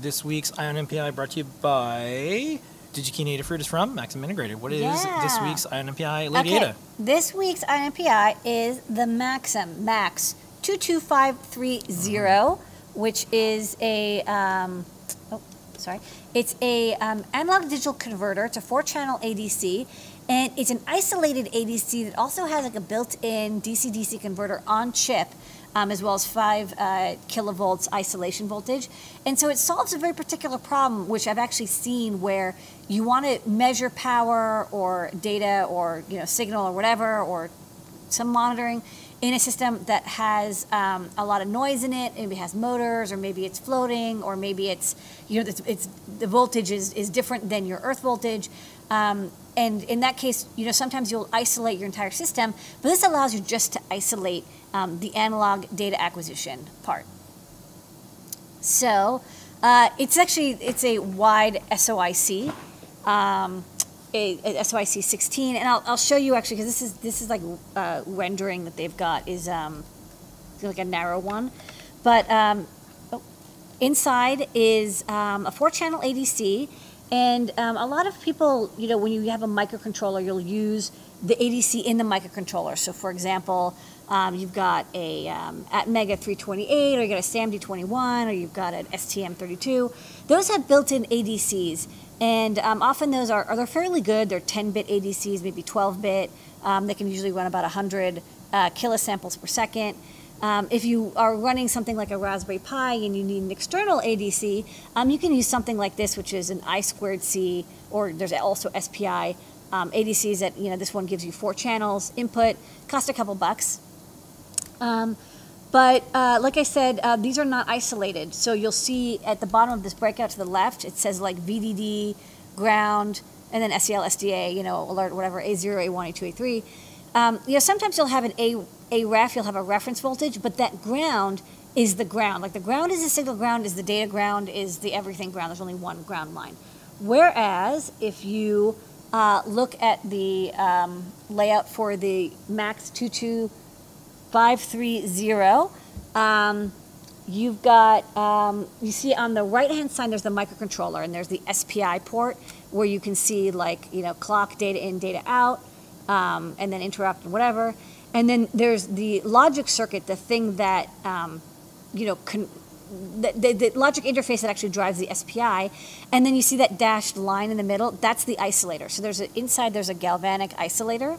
This week's Eye on NPI brought to you by DigiKey Native Fruit is from Maxim Integrated. What is this week's Eye on NPI, Lady okay, Ada? this week's INPI is the Maxim Max 22530, which is a, um, sorry, it's a um, analog digital converter. It's a four-channel ADC, and it's an isolated ADC that also has like a built-in DC-DC converter on chip. Um, as well as five uh, kilovolts isolation voltage. And so it solves a very particular problem, which I've actually seen where you want to measure power or data or you know signal or whatever or some monitoring in a system that has um, a lot of noise in it. Maybe it has motors, or maybe it's floating, or maybe it's you know it's, it's the voltage is, is different than your earth voltage. Um, and in that case, you know sometimes you'll isolate your entire system, but this allows you just to isolate um, the analog data acquisition part. So uh, it's actually it's a wide SOIC, um, a, a SOIC 16, and I'll, I'll show you actually because this is this is like uh, rendering that they've got is um, like a narrow one, but um, oh, inside is um, a four-channel ADC, and um, a lot of people, you know, when you have a microcontroller, you'll use the ADC in the microcontroller. So, for example, um, you've got a um, Atmega 328, or you got a SAMD21, or you've got an STM32. Those have built-in ADCs, and um, often those are, are they're fairly good. They're 10-bit ADCs, maybe 12-bit. Um, they can usually run about 100 uh, kilosamples per second. Um, if you are running something like a Raspberry Pi and you need an external ADC, um, you can use something like this, which is an I squared C, or there's also SPI um, ADCs that, you know, this one gives you four channels, input, cost a couple bucks. But uh, like I said, uh, these are not isolated. So you'll see at the bottom of this breakout to the left, it says like VDD, ground, and then SCL, SDA, you know, alert, whatever, A0, A1, A2, A3. Um, you know, sometimes you'll have an A, a ref, you'll have a reference voltage, but that ground is the ground. Like the ground is the signal ground, is the data ground, is the everything ground. There's only one ground line. Whereas if you uh, look at the um, layout for the Max 22530, um, you've got, um, you see on the right hand side, there's the microcontroller, and there's the SPI port where you can see, like, you know, clock, data in, data out, um, and then interrupt and whatever. And then there's the logic circuit, the thing that, um, you know, the, the, the logic interface that actually drives the SPI, and then you see that dashed line in the middle. That's the isolator. So there's a, inside there's a galvanic isolator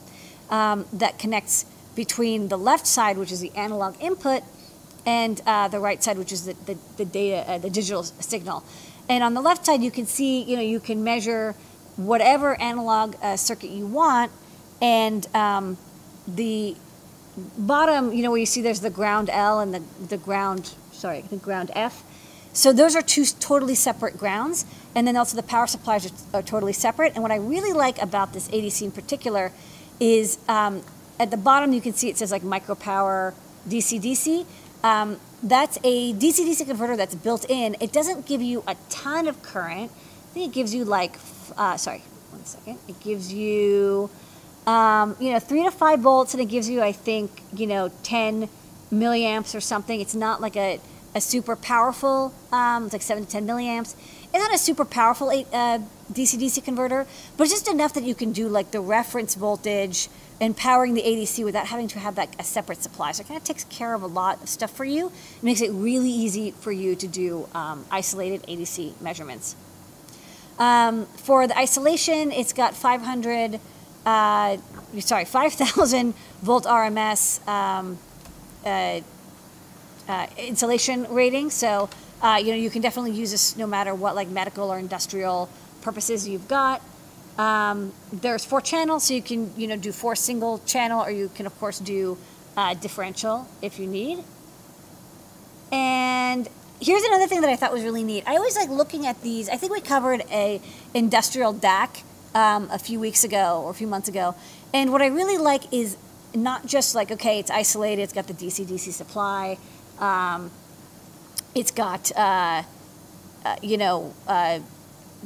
um, that connects between the left side, which is the analog input, and uh, the right side, which is the, the, the data, uh, the digital signal. And on the left side, you can see, you know, you can measure whatever analog uh, circuit you want, and um, the bottom, you know, where you see there's the ground L and the, the ground, sorry, the ground F. So those are two totally separate grounds. And then also the power supplies are, are totally separate. And what I really like about this ADC in particular is um, at the bottom you can see it says like micro power DC DC. Um, that's a DC DC converter that's built in. It doesn't give you a ton of current. I think it gives you like, uh, sorry, one second. It gives you um, you know, three to five volts, and it gives you, I think, you know, 10 milliamps or something. It's not like a, a super powerful, um, it's like seven to 10 milliamps. It's not a super powerful uh, DC-DC converter, but it's just enough that you can do like the reference voltage and powering the ADC without having to have that a separate supply. So it kind of takes care of a lot of stuff for you. It makes it really easy for you to do um, isolated ADC measurements. Um, for the isolation, it's got 500 uh, sorry, 5,000 volt RMS um, uh, uh, insulation rating. So, uh, you know, you can definitely use this no matter what, like medical or industrial purposes you've got. Um, there's four channels, so you can, you know, do four single channel, or you can, of course, do uh, differential if you need. And here's another thing that I thought was really neat. I always like looking at these. I think we covered a industrial DAC um, a few weeks ago or a few months ago. And what I really like is not just like, okay, it's isolated, it's got the DC DC supply, um, it's got, uh, uh, you know, uh,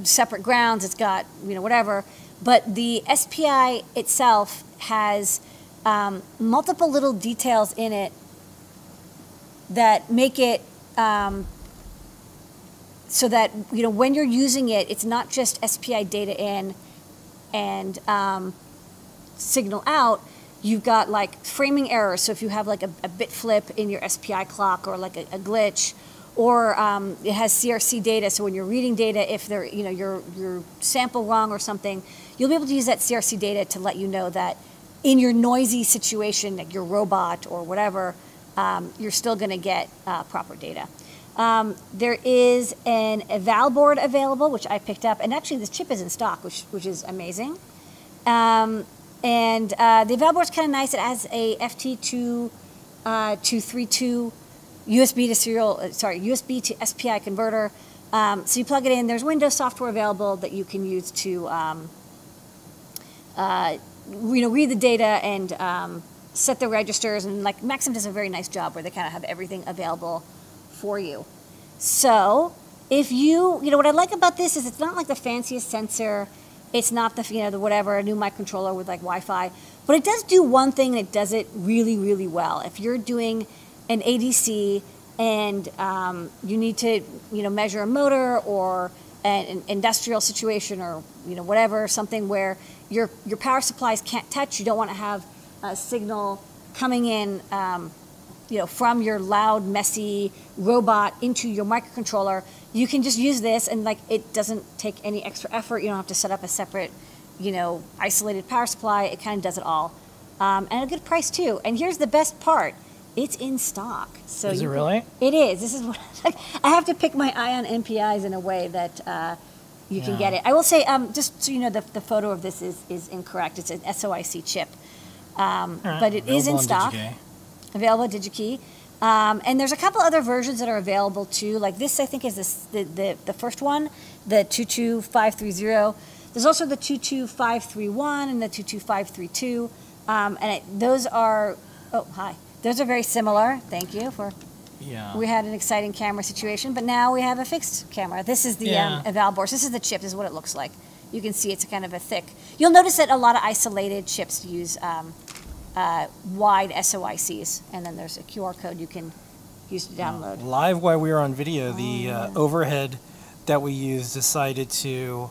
separate grounds, it's got, you know, whatever. But the SPI itself has um, multiple little details in it that make it um, so that, you know, when you're using it, it's not just SPI data in and um, signal out. You've got like framing errors. So if you have like a, a bit flip in your SPI clock or like a, a glitch, or um, it has CRC data. So when you're reading data, if they're you know your your sample wrong or something, you'll be able to use that CRC data to let you know that in your noisy situation, like your robot or whatever, um, you're still going to get uh, proper data. Um, there is an eval board available, which I picked up, and actually this chip is in stock, which which is amazing. Um, and uh, the eval board is kind of nice. It has a FT2 uh, 232 USB to serial, uh, sorry, USB to SPI converter. Um, so you plug it in. There's Windows software available that you can use to, um, uh, you know, read the data and um, set the registers. And like Maxim does a very nice job where they kind of have everything available for you. So if you, you know, what I like about this is it's not like the fanciest sensor. It's not the, you know, the whatever, a new microcontroller with like Wi-Fi. But it does do one thing and it does it really, really well. If you're doing an ADC and um, you need to, you know, measure a motor or an, industrial situation or, you know, whatever, something where your, your power supplies can't touch, you don't want to have a signal coming in um, you know, from your loud, messy robot into your microcontroller, you can just use this and like it doesn't take any extra effort. You don't have to set up a separate, you know, isolated power supply. It kind of does it all. Um, and a good price too. And here's the best part. It's in stock. So Is it really? It is. This is what I have to pick my eye on NPIs in a way that uh, you can get it. I will say, um, just so you know, the, the photo of this is, is incorrect. It's an SOIC chip. Um, right, but it is in available stock DigiKey. available at DigiKey. Um, and there's a couple other versions that are available too. Like this, I think is this, the, the the first one, the 22530. There's also the 22531 and the 22532. Um, and it, those are, oh, hi. Those are very similar. Thank you for, Yeah. we had an exciting camera situation, but now we have a fixed camera. This is the Yeah. um, eval board. This is the chip, this is what it looks like. You can see it's kind of a thick. You'll notice that a lot of isolated chips use um, uh, wide SOICs, and then there's a QR code you can use to download. Live while we were on video, the Oh, uh, overhead that we used decided to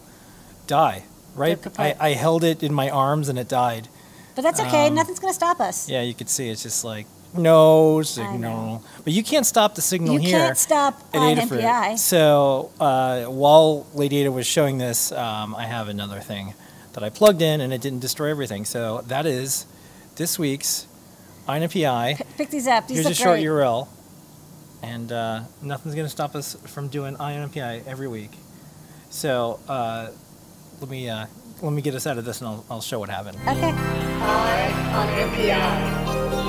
die. Right, I. I held it in my arms and it died. But that's okay. Um, Nothing's going to stop us. Yeah, you could see it's just like no signal, but you can't stop the signal you here. You can't stop at on Adafruit. MPI. So uh, while Lady Ada was showing this, um, I have another thing that I plugged in and it didn't destroy everything. So that is this week's INPI. P- Pick these up. These Here's a short great. URL, and uh, nothing's going to stop us from doing INPI every week. So uh, let me uh, let me get us out of this, and I'll, I'll show what happened. Okay. Eye on NPI.